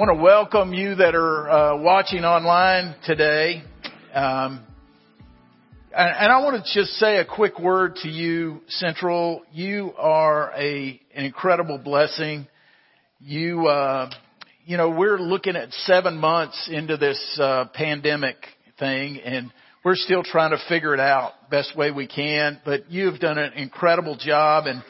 want to welcome you that are uh, watching online today. Um, and, and, I want to just say a quick word to you, Central. You are a an incredible blessing. You, uh, you know, we're looking at seven months into this uh, pandemic thing, and we're still trying to figure it out best way we can. But you've done an incredible job, and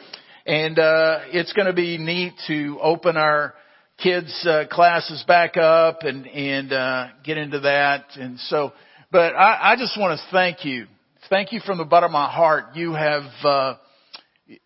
and uh, it's going to be neat to open our kids uh, classes back up and and uh, get into that. And so, but I, I just want to thank you, thank you from the bottom of my heart. You have. Uh,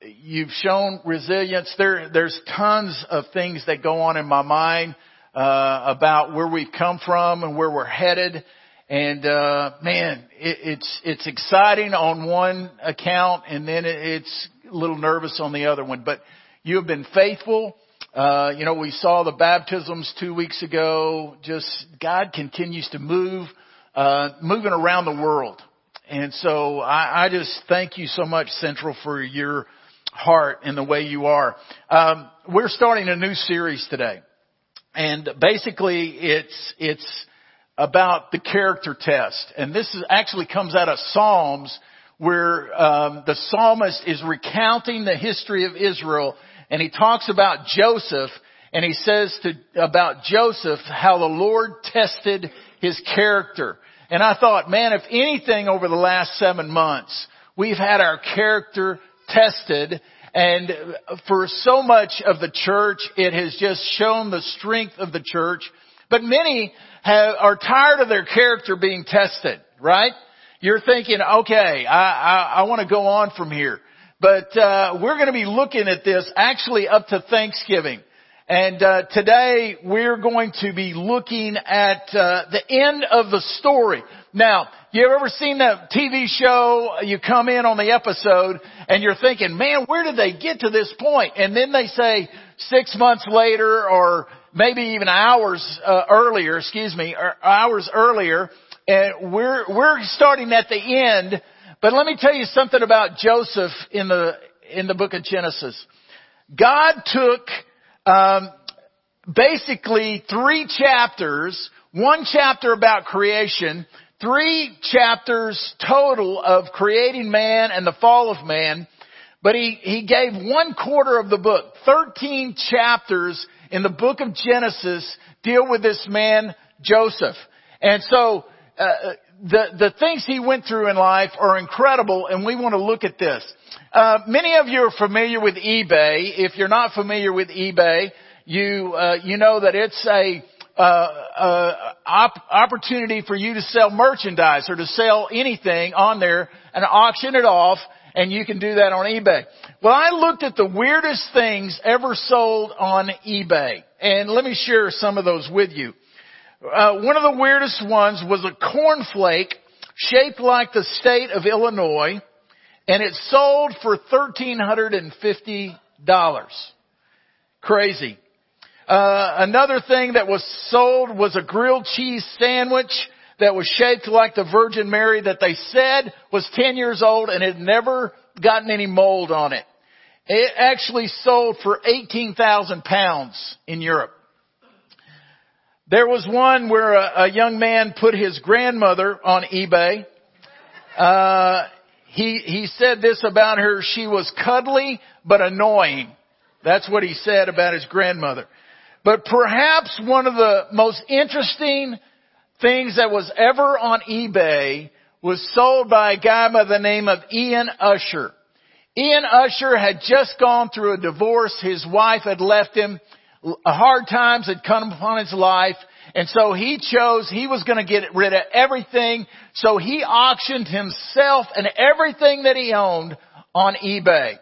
You've shown resilience. There, there's tons of things that go on in my mind uh, about where we've come from and where we're headed. And uh, man, it, it's it's exciting on one account, and then it's a little nervous on the other one. But you have been faithful. Uh, you know, we saw the baptisms two weeks ago. Just God continues to move, uh, moving around the world. And so I, I just thank you so much, Central, for your heart and the way you are. Um, we're starting a new series today. And basically it's, it's about the character test. And this is, actually comes out of Psalms where um, the psalmist is recounting the history of Israel and he talks about Joseph and he says to, about Joseph how the Lord tested his character. And I thought, man, if anything over the last seven months, we've had our character tested and for so much of the church, it has just shown the strength of the church. But many have, are tired of their character being tested, right? You're thinking, okay, I, I, I want to go on from here. But uh, we're going to be looking at this actually up to Thanksgiving. And uh, today we're going to be looking at uh, the end of the story. Now, you ever seen that TV show? You come in on the episode and you're thinking, "Man, where did they get to this point?" And then they say six months later, or maybe even hours uh, earlier. Excuse me, or hours earlier, and we're we're starting at the end but let me tell you something about Joseph in the, in the book of Genesis. God took, um, basically three chapters, one chapter about creation, three chapters total of creating man and the fall of man, but he, he gave one quarter of the book, 13 chapters in the book of Genesis deal with this man, Joseph. And so, uh, the, the things he went through in life are incredible and we want to look at this. Uh, many of you are familiar with eBay. If you're not familiar with eBay, you, uh, you know that it's a, uh, uh, op- opportunity for you to sell merchandise or to sell anything on there and auction it off and you can do that on eBay. Well, I looked at the weirdest things ever sold on eBay and let me share some of those with you. Uh, one of the weirdest ones was a cornflake shaped like the state of Illinois, and it sold for $1,350. Crazy. Uh, another thing that was sold was a grilled cheese sandwich that was shaped like the Virgin Mary that they said was 10 years old and had never gotten any mold on it. It actually sold for 18,000 pounds in Europe. There was one where a, a young man put his grandmother on eBay. Uh, he, he said this about her, she was cuddly but annoying. That's what he said about his grandmother. But perhaps one of the most interesting things that was ever on eBay was sold by a guy by the name of Ian Usher. Ian Usher had just gone through a divorce. His wife had left him hard times had come upon his life. And so he chose, he was going to get rid of everything. So he auctioned himself and everything that he owned on eBay.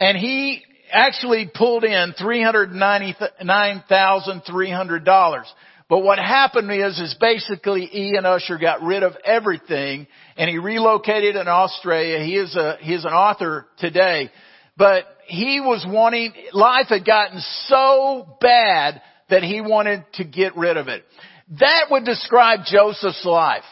And he actually pulled in $399,300. But what happened is, is basically Ian Usher got rid of everything and he relocated in Australia. He is a, he is an author today. But he was wanting, life had gotten so bad that he wanted to get rid of it. That would describe Joseph's life.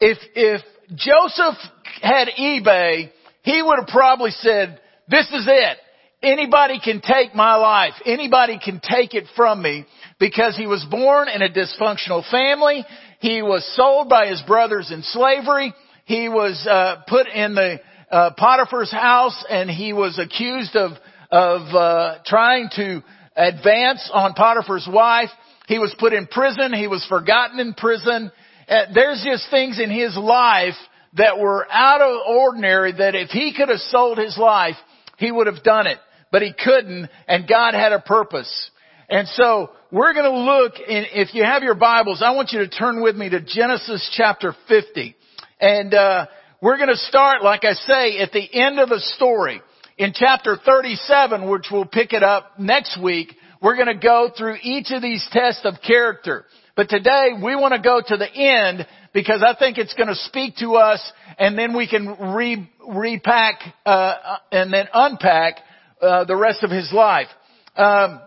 If, if Joseph had eBay, he would have probably said, this is it. anybody can take my life. Anybody can take it from me because he was born in a dysfunctional family. He was sold by his brothers in slavery. He was uh, put in the uh, Potiphar's house and he was accused of of uh, trying to advance on Potiphar's wife. He was put in prison. He was forgotten in prison. Uh, there's just things in his life that were out of ordinary that if he could have sold his life, he would have done it. But he couldn't and God had a purpose. And so we're going to look in, if you have your Bibles, I want you to turn with me to Genesis chapter 50. And, uh, we're going to start, like I say, at the end of the story. In chapter 37, which we'll pick it up next week, we're going to go through each of these tests of character. But today we want to go to the end because I think it's going to speak to us and then we can re, repack, uh, and then unpack, uh, the rest of his life. Um,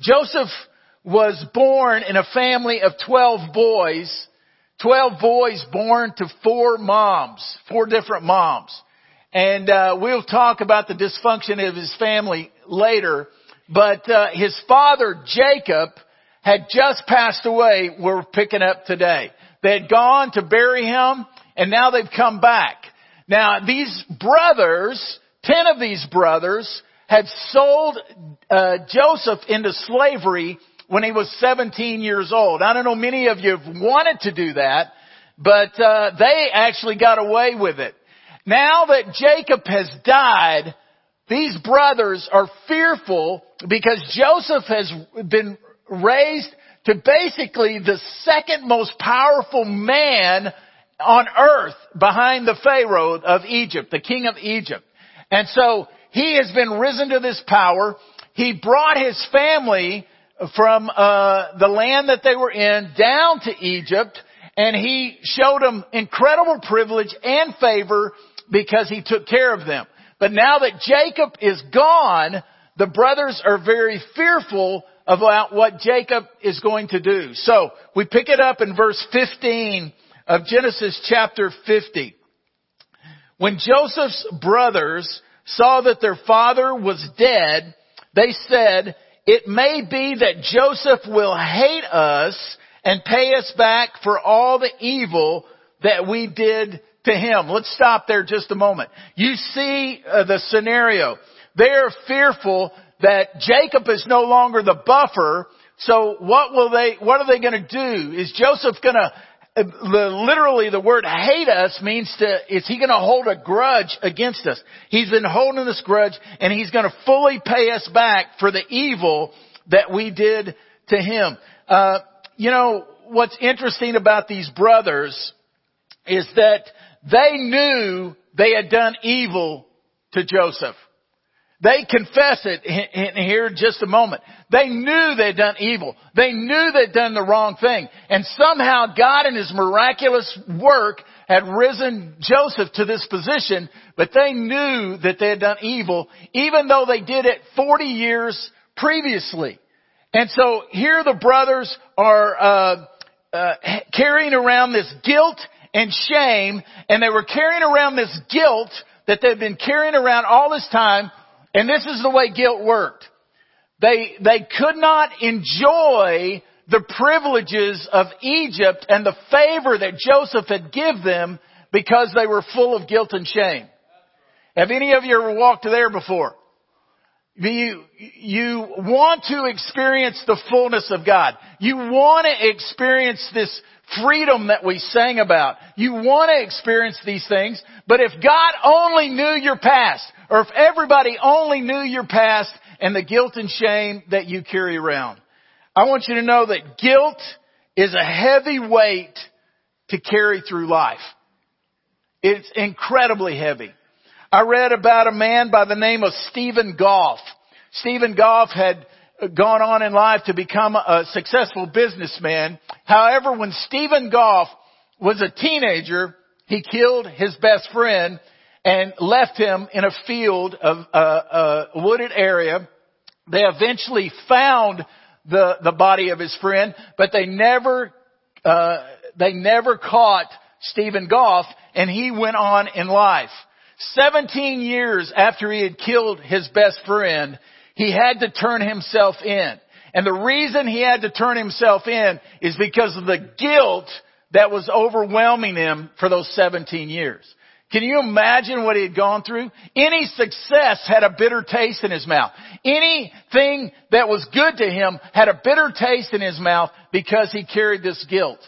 Joseph was born in a family of 12 boys, 12 boys born to four moms, four different moms. And uh, we'll talk about the dysfunction of his family later. But uh, his father Jacob had just passed away. We're picking up today. They had gone to bury him, and now they've come back. Now these brothers, ten of these brothers, had sold uh, Joseph into slavery when he was 17 years old. I don't know many of you have wanted to do that, but uh, they actually got away with it. Now that Jacob has died, these brothers are fearful because Joseph has been raised to basically the second most powerful man on earth behind the Pharaoh of Egypt, the king of Egypt. And so he has been risen to this power. He brought his family from uh, the land that they were in down to Egypt and he showed them incredible privilege and favor because he took care of them. But now that Jacob is gone, the brothers are very fearful about what Jacob is going to do. So we pick it up in verse 15 of Genesis chapter 50. When Joseph's brothers saw that their father was dead, they said, it may be that Joseph will hate us and pay us back for all the evil that we did to him. Let's stop there just a moment. You see uh, the scenario. They're fearful that Jacob is no longer the buffer. So what will they, what are they going to do? Is Joseph going to, uh, literally the word hate us means to, is he going to hold a grudge against us? He's been holding this grudge and he's going to fully pay us back for the evil that we did to him. Uh, you know, what's interesting about these brothers is that they knew they had done evil to Joseph. They confess it in here just a moment. They knew they'd done evil. They knew they'd done the wrong thing. And somehow God in His miraculous work had risen Joseph to this position, but they knew that they had done evil, even though they did it 40 years previously. And so here the brothers are uh, uh, carrying around this guilt and shame, and they were carrying around this guilt that they've been carrying around all this time, and this is the way guilt worked. They, they could not enjoy the privileges of Egypt and the favor that Joseph had give them because they were full of guilt and shame. Have any of you ever walked there before? You, you want to experience the fullness of God. You want to experience this freedom that we sang about. You want to experience these things, but if God only knew your past, or if everybody only knew your past and the guilt and shame that you carry around, I want you to know that guilt is a heavy weight to carry through life. It's incredibly heavy. I read about a man by the name of Stephen Goff. Stephen Goff had gone on in life to become a successful businessman. However, when Stephen Goff was a teenager, he killed his best friend and left him in a field of uh, a wooded area. They eventually found the the body of his friend, but they never uh, they never caught Stephen Goff, and he went on in life. 17 years after he had killed his best friend, he had to turn himself in. And the reason he had to turn himself in is because of the guilt that was overwhelming him for those 17 years. Can you imagine what he had gone through? Any success had a bitter taste in his mouth. Anything that was good to him had a bitter taste in his mouth because he carried this guilt.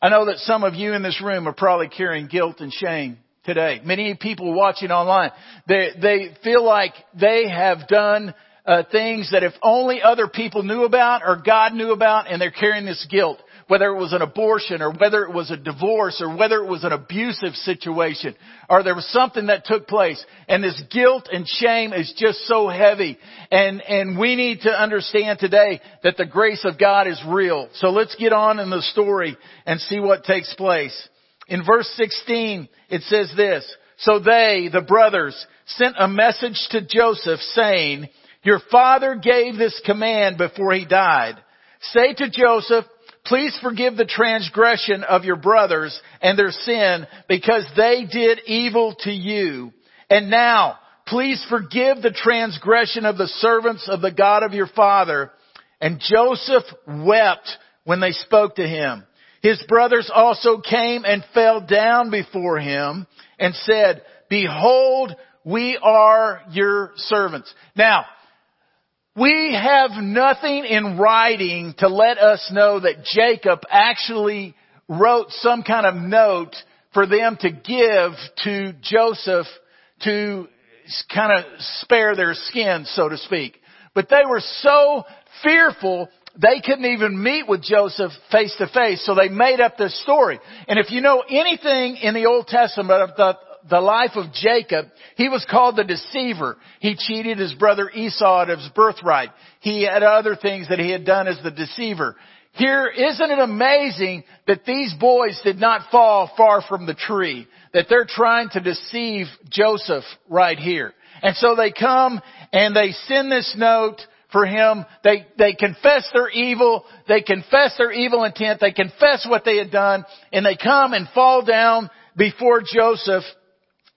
I know that some of you in this room are probably carrying guilt and shame today. Many people watching online, they, they feel like they have done uh, things that if only other people knew about or God knew about and they're carrying this guilt whether it was an abortion or whether it was a divorce or whether it was an abusive situation or there was something that took place and this guilt and shame is just so heavy and and we need to understand today that the grace of God is real. So let's get on in the story and see what takes place. In verse 16 it says this, so they, the brothers, sent a message to Joseph saying, your father gave this command before he died. Say to Joseph, Please forgive the transgression of your brothers and their sin because they did evil to you. And now, please forgive the transgression of the servants of the God of your father. And Joseph wept when they spoke to him. His brothers also came and fell down before him and said, behold, we are your servants. Now, we have nothing in writing to let us know that Jacob actually wrote some kind of note for them to give to Joseph to kind of spare their skin, so to speak. But they were so fearful they couldn't even meet with Joseph face to face, so they made up this story. And if you know anything in the Old Testament about the life of Jacob, he was called the deceiver. He cheated his brother Esau out of his birthright. He had other things that he had done as the deceiver. Here, isn't it amazing that these boys did not fall far from the tree? That they're trying to deceive Joseph right here. And so they come and they send this note for him. They, they confess their evil. They confess their evil intent. They confess what they had done and they come and fall down before Joseph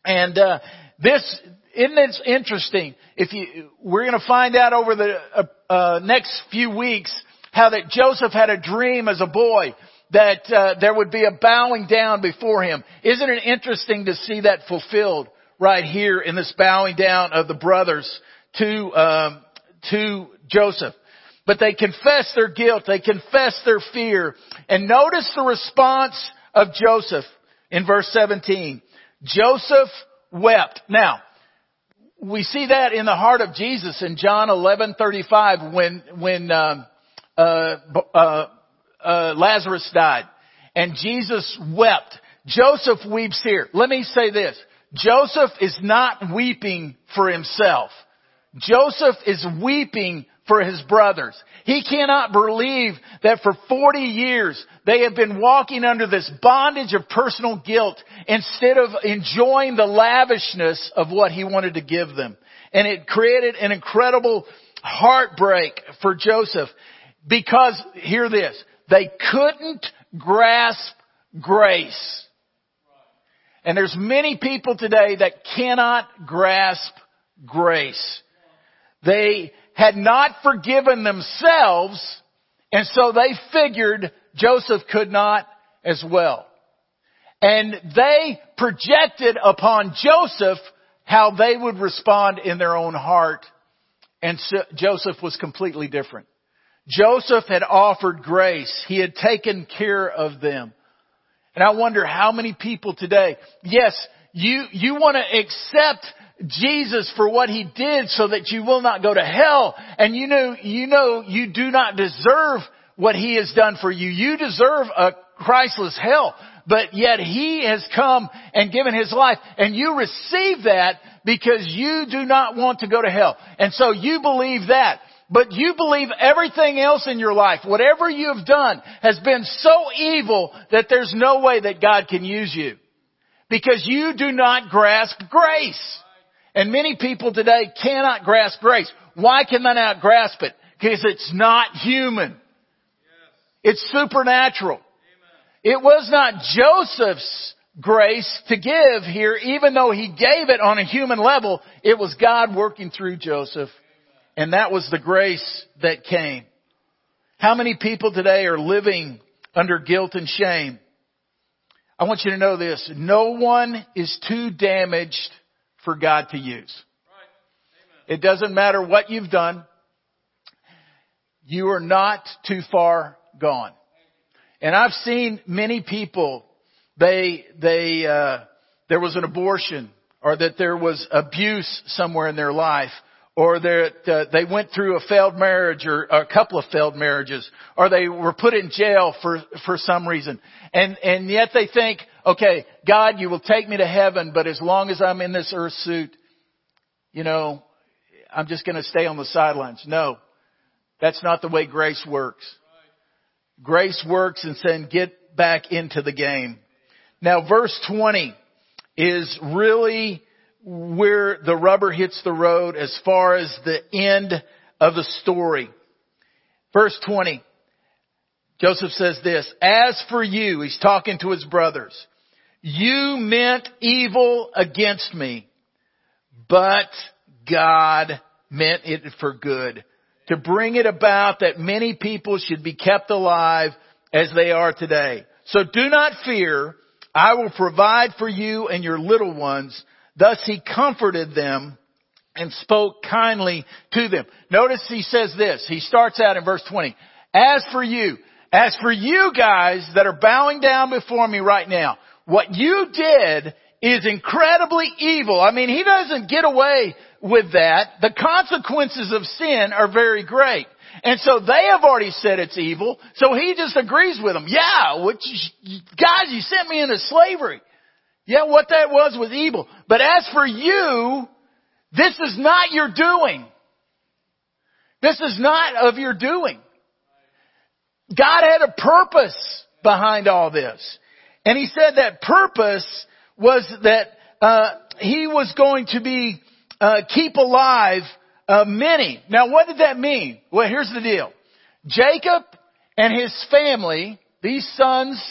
and uh, this isn't it interesting? If you, we're going to find out over the uh, uh, next few weeks how that Joseph had a dream as a boy that uh, there would be a bowing down before him. Isn't it interesting to see that fulfilled right here in this bowing down of the brothers to um, to Joseph? But they confess their guilt, they confess their fear, and notice the response of Joseph in verse 17. Joseph wept. Now, we see that in the heart of Jesus in John 11:35 when when um, uh, uh, uh, Lazarus died, and Jesus wept. Joseph weeps here. Let me say this: Joseph is not weeping for himself. Joseph is weeping for his brothers. He cannot believe that for 40 years they have been walking under this bondage of personal guilt instead of enjoying the lavishness of what he wanted to give them. And it created an incredible heartbreak for Joseph because, hear this, they couldn't grasp grace. And there's many people today that cannot grasp grace. They had not forgiven themselves, and so they figured Joseph could not as well. And they projected upon Joseph how they would respond in their own heart. And so Joseph was completely different. Joseph had offered grace. He had taken care of them. And I wonder how many people today, yes, you, you want to accept Jesus for what He did so that you will not go to hell. And you know, you know, you do not deserve what He has done for you. You deserve a Christless hell. But yet He has come and given His life and you receive that because you do not want to go to hell. And so you believe that. But you believe everything else in your life, whatever you have done, has been so evil that there's no way that God can use you. Because you do not grasp grace. And many people today cannot grasp grace. Why can they not grasp it? Because it's not human. It's supernatural. It was not Joseph's grace to give here, even though he gave it on a human level, it was God working through Joseph. And that was the grace that came. How many people today are living under guilt and shame? I want you to know this. No one is too damaged for God to use. It doesn't matter what you've done. You are not too far gone. And I've seen many people, they, they, uh, there was an abortion or that there was abuse somewhere in their life or that uh, they went through a failed marriage or a couple of failed marriages or they were put in jail for for some reason and and yet they think okay god you will take me to heaven but as long as i'm in this earth suit you know i'm just going to stay on the sidelines no that's not the way grace works grace works and saying get back into the game now verse 20 is really where the rubber hits the road as far as the end of the story. Verse 20. Joseph says this, as for you, he's talking to his brothers, you meant evil against me, but God meant it for good, to bring it about that many people should be kept alive as they are today. So do not fear, I will provide for you and your little ones Thus he comforted them and spoke kindly to them. Notice he says this. He starts out in verse 20. As for you, as for you guys that are bowing down before me right now, what you did is incredibly evil. I mean, he doesn't get away with that. The consequences of sin are very great. And so they have already said it's evil, so he just agrees with them. Yeah, which, guys, you sent me into slavery. Yeah, what that was was evil. But as for you, this is not your doing. This is not of your doing. God had a purpose behind all this. And he said that purpose was that uh, he was going to be uh, keep alive uh, many. Now, what did that mean? Well, here's the deal: Jacob and his family, these sons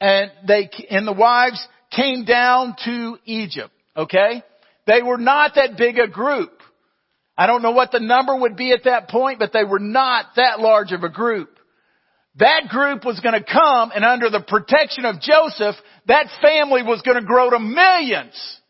and they and the wives, came down to Egypt, okay? They were not that big a group. I don't know what the number would be at that point, but they were not that large of a group. That group was going to come and under the protection of Joseph, that family was going to grow to millions.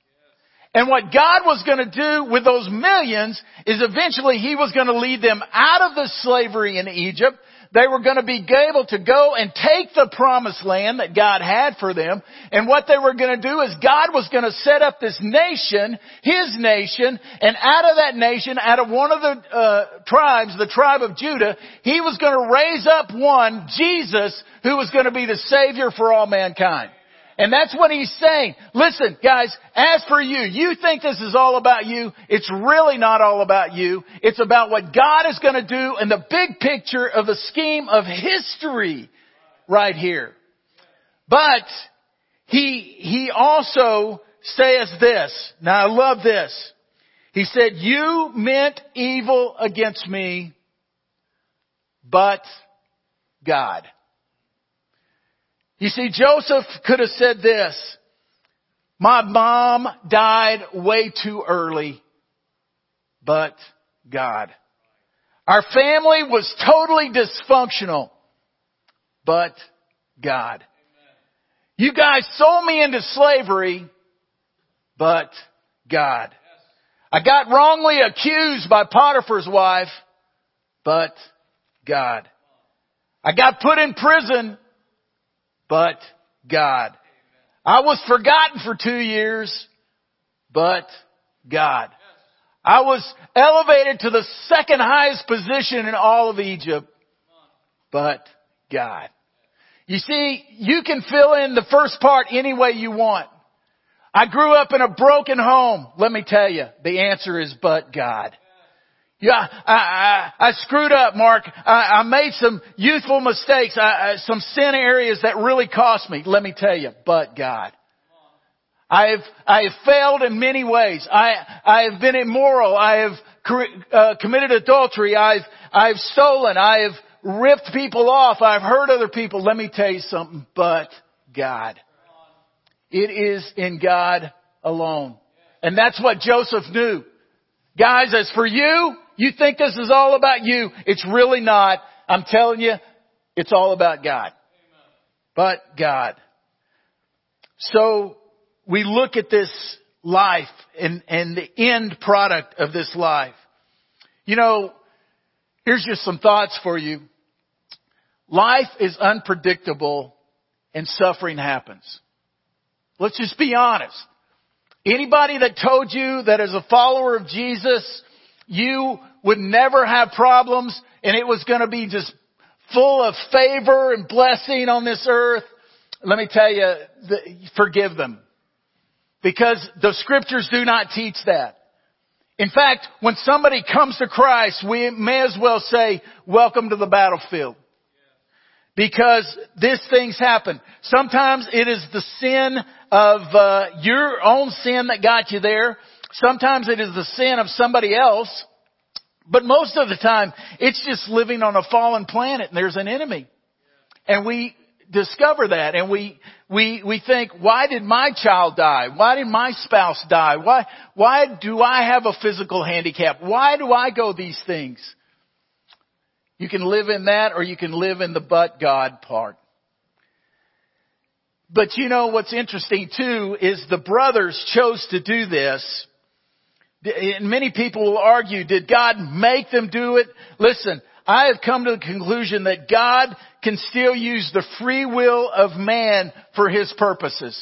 And what God was going to do with those millions is eventually He was going to lead them out of the slavery in Egypt they were going to be able to go and take the promised land that God had for them. And what they were going to do is God was going to set up this nation, His nation, and out of that nation, out of one of the uh, tribes, the tribe of Judah, He was going to raise up one, Jesus, who was going to be the Savior for all mankind. And that's what he's saying. Listen, guys, as for you, you think this is all about you. It's really not all about you. It's about what God is going to do in the big picture of the scheme of history right here. But he, he also says this. Now I love this. He said, you meant evil against me, but God. You see, Joseph could have said this, my mom died way too early, but God. Our family was totally dysfunctional, but God. You guys sold me into slavery, but God. I got wrongly accused by Potiphar's wife, but God. I got put in prison, but God. I was forgotten for two years, but God. I was elevated to the second highest position in all of Egypt, but God. You see, you can fill in the first part any way you want. I grew up in a broken home. Let me tell you, the answer is but God. Yeah, I, I, I screwed up, Mark. I, I made some youthful mistakes, I, some sin areas that really cost me. Let me tell you, but God. I have, I have failed in many ways. I, I have been immoral. I have uh, committed adultery. I've, I've stolen. I have ripped people off. I've hurt other people. Let me tell you something, but God. It is in God alone. And that's what Joseph knew. Guys, as for you, you think this is all about you. It's really not. I'm telling you, it's all about God. But God. So we look at this life and, and the end product of this life. You know, here's just some thoughts for you. Life is unpredictable and suffering happens. Let's just be honest. Anybody that told you that as a follower of Jesus, you would never have problems and it was going to be just full of favor and blessing on this earth, let me tell you, forgive them. Because the scriptures do not teach that. In fact, when somebody comes to Christ, we may as well say, welcome to the battlefield. Because these things happen. Sometimes it is the sin of uh, your own sin that got you there. Sometimes it is the sin of somebody else. But most of the time, it's just living on a fallen planet and there's an enemy. And we discover that and we, we, we think, why did my child die? Why did my spouse die? Why, why do I have a physical handicap? Why do I go these things? You can live in that or you can live in the but God part. But you know what's interesting too is the brothers chose to do this. And many people will argue, did God make them do it? Listen, I have come to the conclusion that God can still use the free will of man for his purposes.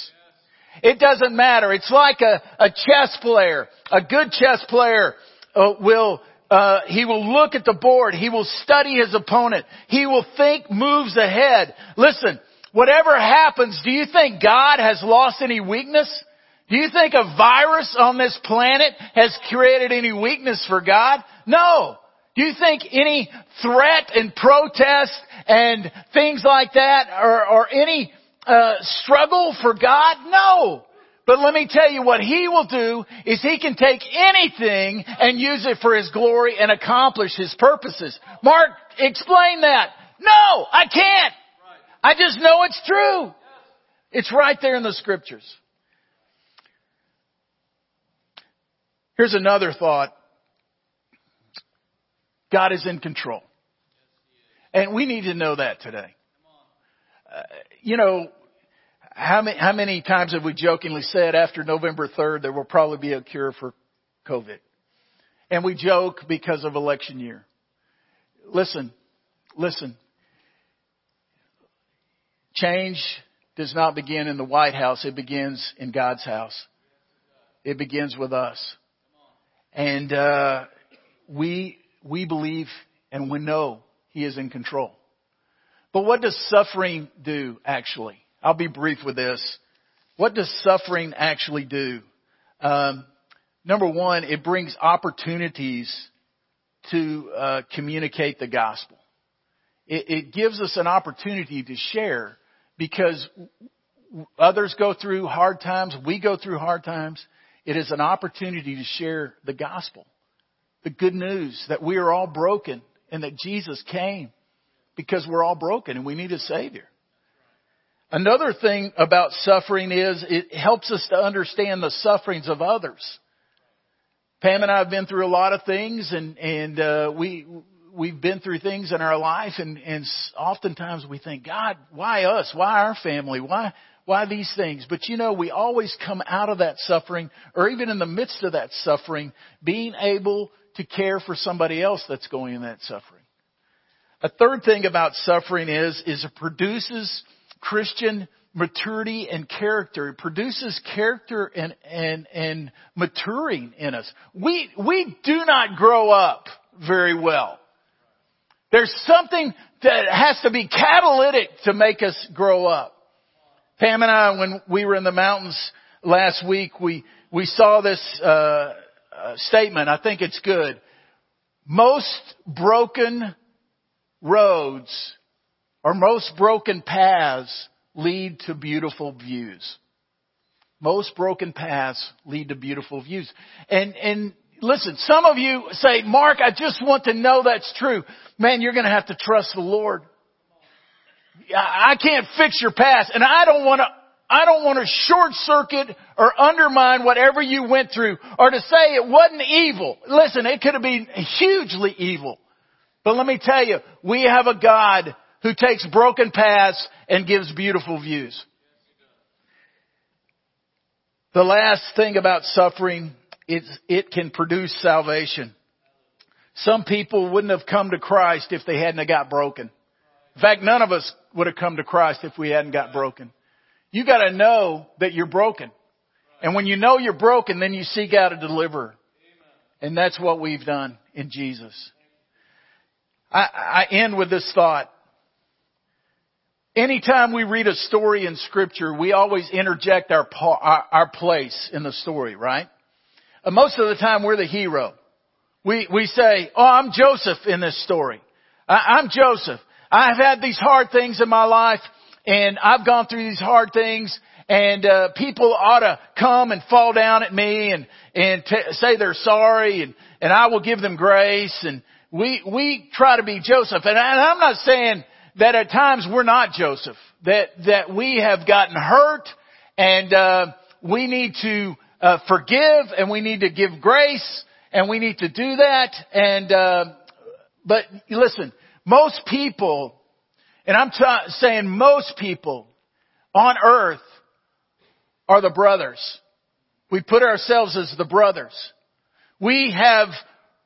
It doesn't matter. It's like a, a chess player. A good chess player uh, will uh, he will look at the board. He will study his opponent. He will think moves ahead. Listen, whatever happens, do you think God has lost any weakness? Do you think a virus on this planet has created any weakness for God? No. Do you think any threat and protest and things like that or, are any uh, struggle for God? No. But let me tell you what He will do is He can take anything and use it for His glory and accomplish His purposes. Mark, explain that. No, I can't. I just know it's true. It's right there in the scriptures. Here's another thought. God is in control. And we need to know that today. Uh, you know, how many, how many times have we jokingly said after November 3rd there will probably be a cure for COVID? And we joke because of election year. Listen, listen. Change does not begin in the White House. It begins in God's house. It begins with us. And, uh, we we believe and we know He is in control. But what does suffering do actually? I'll be brief with this. What does suffering actually do? Um, number one, it brings opportunities to uh, communicate the gospel. It, it gives us an opportunity to share because others go through hard times, we go through hard times. It is an opportunity to share the gospel the good news that we are all broken and that Jesus came because we're all broken and we need a Savior. Another thing about suffering is it helps us to understand the sufferings of others. Pam and I have been through a lot of things and, and, uh, we, we've been through things in our life and, and oftentimes we think, God, why us? Why our family? Why, why these things? But you know, we always come out of that suffering or even in the midst of that suffering being able to care for somebody else that's going in that suffering. A third thing about suffering is, is it produces Christian maturity and character. It produces character and, and, and maturing in us. We, we do not grow up very well. There's something that has to be catalytic to make us grow up. Pam and I, when we were in the mountains last week, we, we saw this, uh, uh, statement. I think it's good. Most broken roads or most broken paths lead to beautiful views. Most broken paths lead to beautiful views. And, and listen, some of you say, Mark, I just want to know that's true. Man, you're going to have to trust the Lord. I can't fix your past and I don't want to I don't want to short circuit or undermine whatever you went through or to say it wasn't evil. Listen, it could have been hugely evil. But let me tell you, we have a God who takes broken paths and gives beautiful views. The last thing about suffering is it can produce salvation. Some people wouldn't have come to Christ if they hadn't got broken. In fact, none of us would have come to Christ if we hadn't got broken. You gotta know that you're broken. And when you know you're broken, then you seek out a deliverer. And that's what we've done in Jesus. I, I end with this thought. Anytime we read a story in scripture, we always interject our, our, our place in the story, right? And most of the time we're the hero. We, we say, oh, I'm Joseph in this story. I, I'm Joseph. I've had these hard things in my life and I've gone through these hard things and uh, people ought to come and fall down at me and and t- say they're sorry and and I will give them grace and we we try to be Joseph. And, I, and I'm not saying that at times we're not Joseph that that we have gotten hurt and uh, we need to uh, forgive and we need to give grace and we need to do that and uh, but listen most people and I'm t- saying most people on earth are the brothers. We put ourselves as the brothers. We have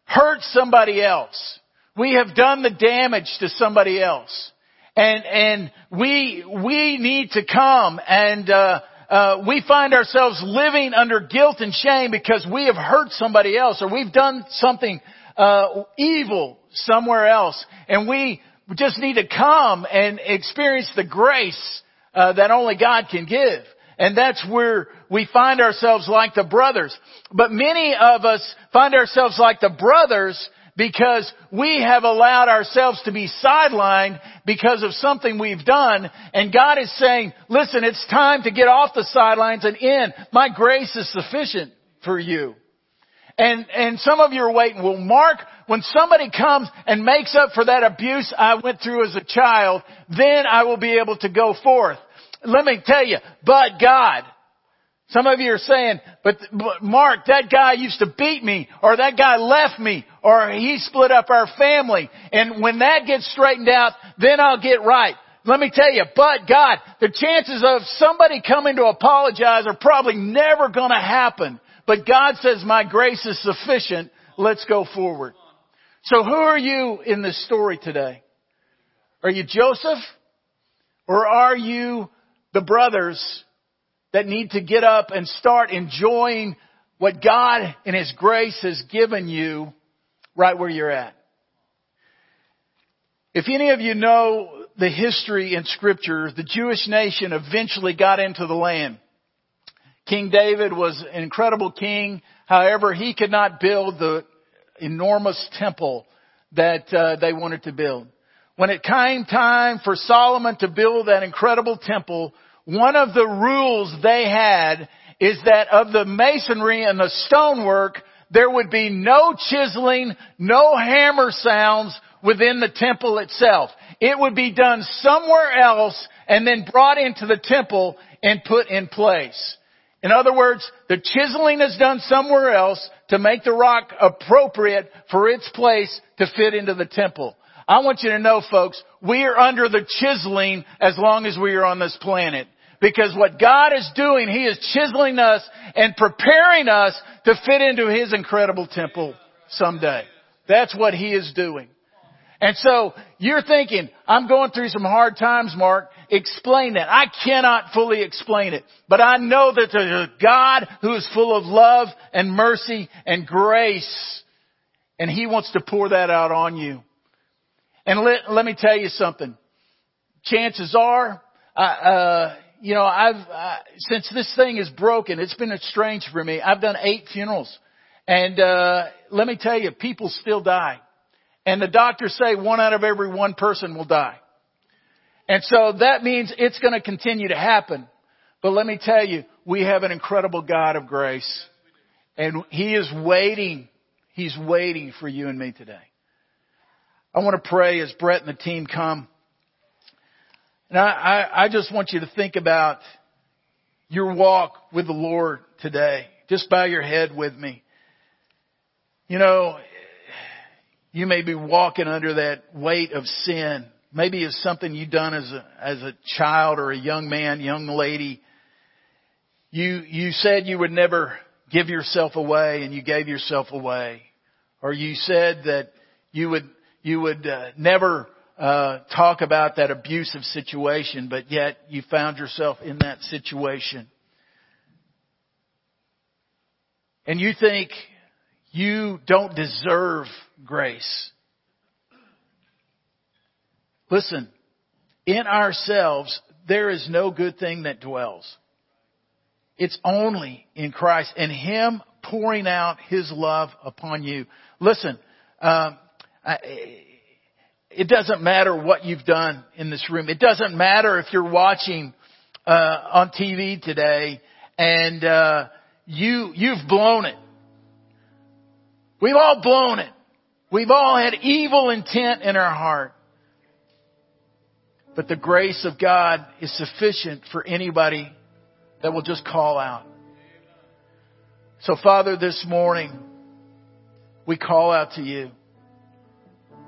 hurt somebody else. We have done the damage to somebody else. And, and we, we need to come and, uh, uh, we find ourselves living under guilt and shame because we have hurt somebody else or we've done something uh, evil somewhere else, and we just need to come and experience the grace uh, that only God can give. And that's where we find ourselves like the brothers. But many of us find ourselves like the brothers because we have allowed ourselves to be sidelined because of something we've done. And God is saying, listen, it's time to get off the sidelines and in. My grace is sufficient for you. And, and some of you are waiting, well Mark, when somebody comes and makes up for that abuse I went through as a child, then I will be able to go forth. Let me tell you, but God. Some of you are saying, but, but Mark, that guy used to beat me, or that guy left me, or he split up our family, and when that gets straightened out, then I'll get right. Let me tell you, but God, the chances of somebody coming to apologize are probably never gonna happen. But God says, my grace is sufficient. Let's go forward. So who are you in this story today? Are you Joseph? Or are you the brothers that need to get up and start enjoying what God in His grace has given you right where you're at? If any of you know the history in scripture, the Jewish nation eventually got into the land. King David was an incredible king. However, he could not build the enormous temple that uh, they wanted to build. When it came time for Solomon to build that incredible temple, one of the rules they had is that of the masonry and the stonework, there would be no chiseling, no hammer sounds within the temple itself. It would be done somewhere else and then brought into the temple and put in place. In other words, the chiseling is done somewhere else to make the rock appropriate for its place to fit into the temple. I want you to know folks, we are under the chiseling as long as we are on this planet. Because what God is doing, He is chiseling us and preparing us to fit into His incredible temple someday. That's what He is doing. And so you're thinking, I'm going through some hard times, Mark. Explain that. I cannot fully explain it, but I know that there's a God who is full of love and mercy and grace, and He wants to pour that out on you. And let, let me tell you something. Chances are, uh, uh, you know, I've uh, since this thing is broken, it's been strange for me. I've done eight funerals, and uh, let me tell you, people still die. And the doctors say one out of every one person will die. And so that means it's going to continue to happen. But let me tell you, we have an incredible God of grace. And He is waiting. He's waiting for you and me today. I want to pray as Brett and the team come. And I, I, I just want you to think about your walk with the Lord today. Just bow your head with me. You know, you may be walking under that weight of sin. Maybe it's something you've done as a, as a child or a young man, young lady. You, you said you would never give yourself away and you gave yourself away. Or you said that you would, you would uh, never uh, talk about that abusive situation, but yet you found yourself in that situation. And you think you don't deserve grace. Listen, in ourselves, there is no good thing that dwells. It's only in Christ and Him pouring out His love upon you. Listen, um, I, it doesn't matter what you've done in this room. It doesn't matter if you're watching uh, on TV today and uh, you you've blown it. We've all blown it. We've all had evil intent in our heart. But the grace of God is sufficient for anybody that will just call out. So Father, this morning, we call out to you.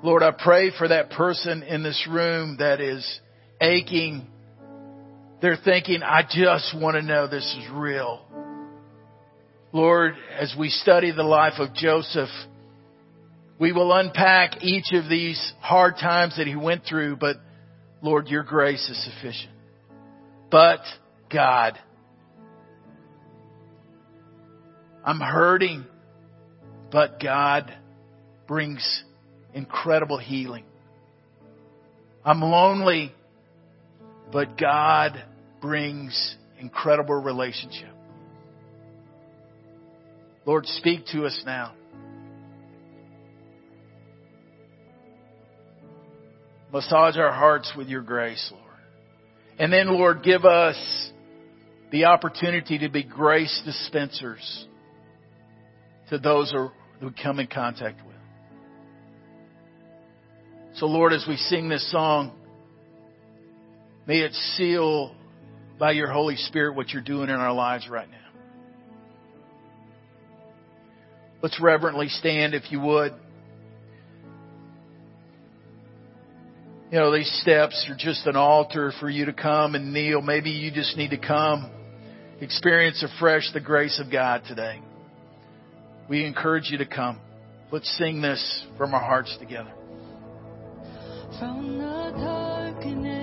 Lord, I pray for that person in this room that is aching. They're thinking, I just want to know this is real. Lord, as we study the life of Joseph, we will unpack each of these hard times that he went through, but Lord, your grace is sufficient. But God, I'm hurting, but God brings incredible healing. I'm lonely, but God brings incredible relationship. Lord, speak to us now. Massage our hearts with your grace, Lord. And then, Lord, give us the opportunity to be grace dispensers to those who come in contact with. So, Lord, as we sing this song, may it seal by your Holy Spirit what you're doing in our lives right now. Let's reverently stand if you would. You know, these steps are just an altar for you to come and kneel. Maybe you just need to come experience afresh the grace of God today. We encourage you to come. Let's sing this from our hearts together from the darkness.